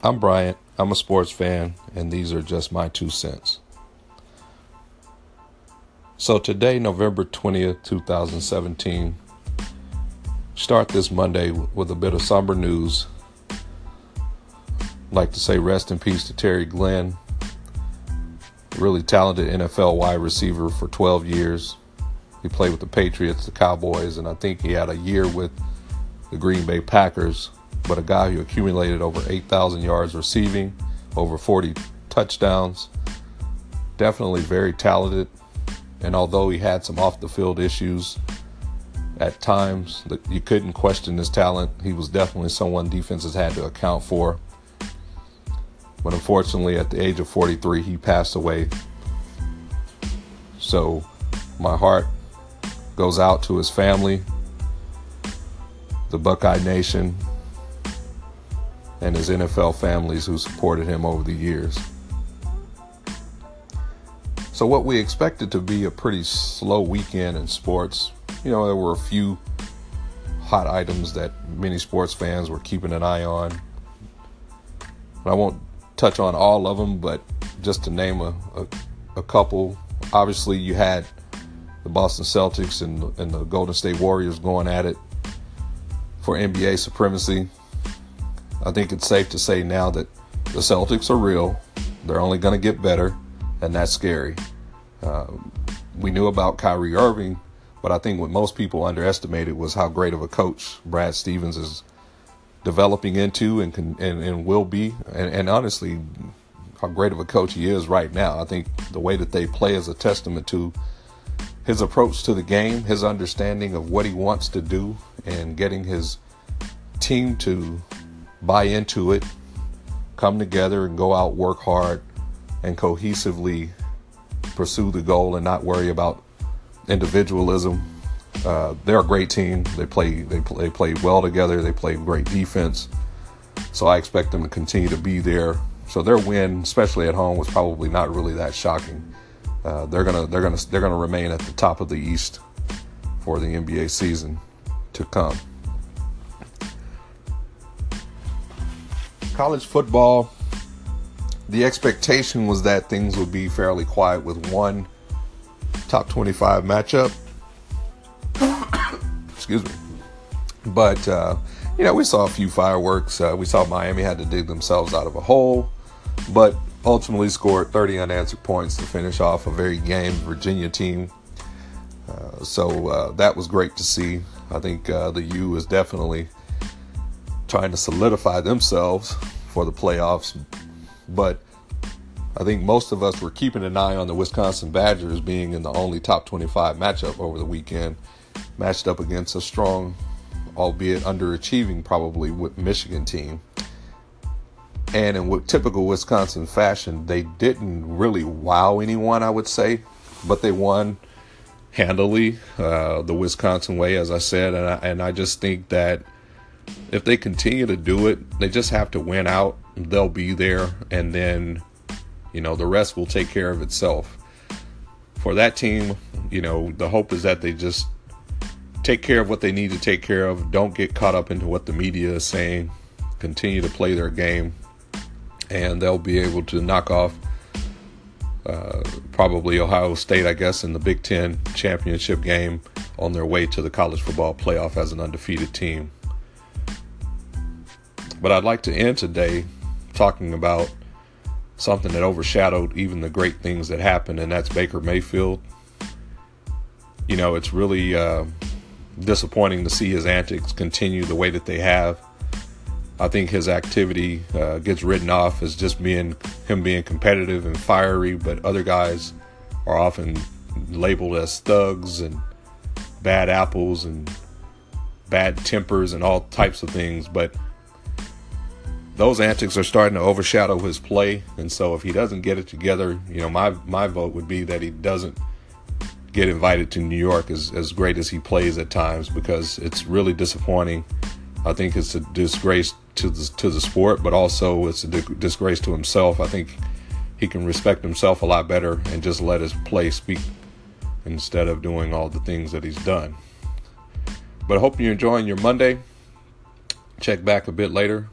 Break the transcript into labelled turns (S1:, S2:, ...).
S1: I'm Bryant. I'm a sports fan, and these are just my two cents. So, today, November 20th, 2017, start this Monday with a bit of somber news. I'd like to say rest in peace to Terry Glenn, really talented NFL wide receiver for 12 years. He played with the Patriots, the Cowboys, and I think he had a year with the Green Bay Packers but a guy who accumulated over 8,000 yards receiving, over 40 touchdowns. Definitely very talented. And although he had some off the field issues at times, you couldn't question his talent. He was definitely someone defenses had to account for. But unfortunately, at the age of 43, he passed away. So my heart goes out to his family, the Buckeye Nation, and his NFL families who supported him over the years. So, what we expected to be a pretty slow weekend in sports, you know, there were a few hot items that many sports fans were keeping an eye on. I won't touch on all of them, but just to name a, a, a couple, obviously, you had the Boston Celtics and, and the Golden State Warriors going at it for NBA supremacy. I think it's safe to say now that the Celtics are real. They're only going to get better, and that's scary. Uh, we knew about Kyrie Irving, but I think what most people underestimated was how great of a coach Brad Stevens is developing into and can, and, and will be, and, and honestly, how great of a coach he is right now. I think the way that they play is a testament to his approach to the game, his understanding of what he wants to do, and getting his team to buy into it, come together and go out, work hard, and cohesively pursue the goal and not worry about individualism. Uh, they're a great team. They play they play, they play well together. They play great defense. So I expect them to continue to be there. So their win, especially at home, was probably not really that shocking. Uh, they're gonna they're gonna they're gonna remain at the top of the East for the NBA season to come. College football, the expectation was that things would be fairly quiet with one top 25 matchup. Excuse me. But, uh, you know, we saw a few fireworks. Uh, we saw Miami had to dig themselves out of a hole, but ultimately scored 30 unanswered points to finish off a very game Virginia team. Uh, so uh, that was great to see. I think uh, the U is definitely trying to solidify themselves for the playoffs. But I think most of us were keeping an eye on the Wisconsin Badgers being in the only top 25 matchup over the weekend, matched up against a strong, albeit underachieving probably, with Michigan team. And in typical Wisconsin fashion, they didn't really wow anyone, I would say, but they won handily uh, the Wisconsin way, as I said, and I, and I just think that if they continue to do it, they just have to win out. They'll be there, and then, you know, the rest will take care of itself. For that team, you know, the hope is that they just take care of what they need to take care of. Don't get caught up into what the media is saying. Continue to play their game, and they'll be able to knock off uh, probably Ohio State, I guess, in the Big Ten championship game on their way to the college football playoff as an undefeated team. But I'd like to end today talking about something that overshadowed even the great things that happened, and that's Baker Mayfield. You know, it's really uh, disappointing to see his antics continue the way that they have. I think his activity uh, gets written off as just being him being competitive and fiery, but other guys are often labeled as thugs and bad apples and bad tempers and all types of things. But those antics are starting to overshadow his play, and so if he doesn't get it together, you know, my my vote would be that he doesn't get invited to New York as as great as he plays at times because it's really disappointing. I think it's a disgrace to the to the sport, but also it's a disgrace to himself. I think he can respect himself a lot better and just let his play speak instead of doing all the things that he's done. But I hope you're enjoying your Monday. Check back a bit later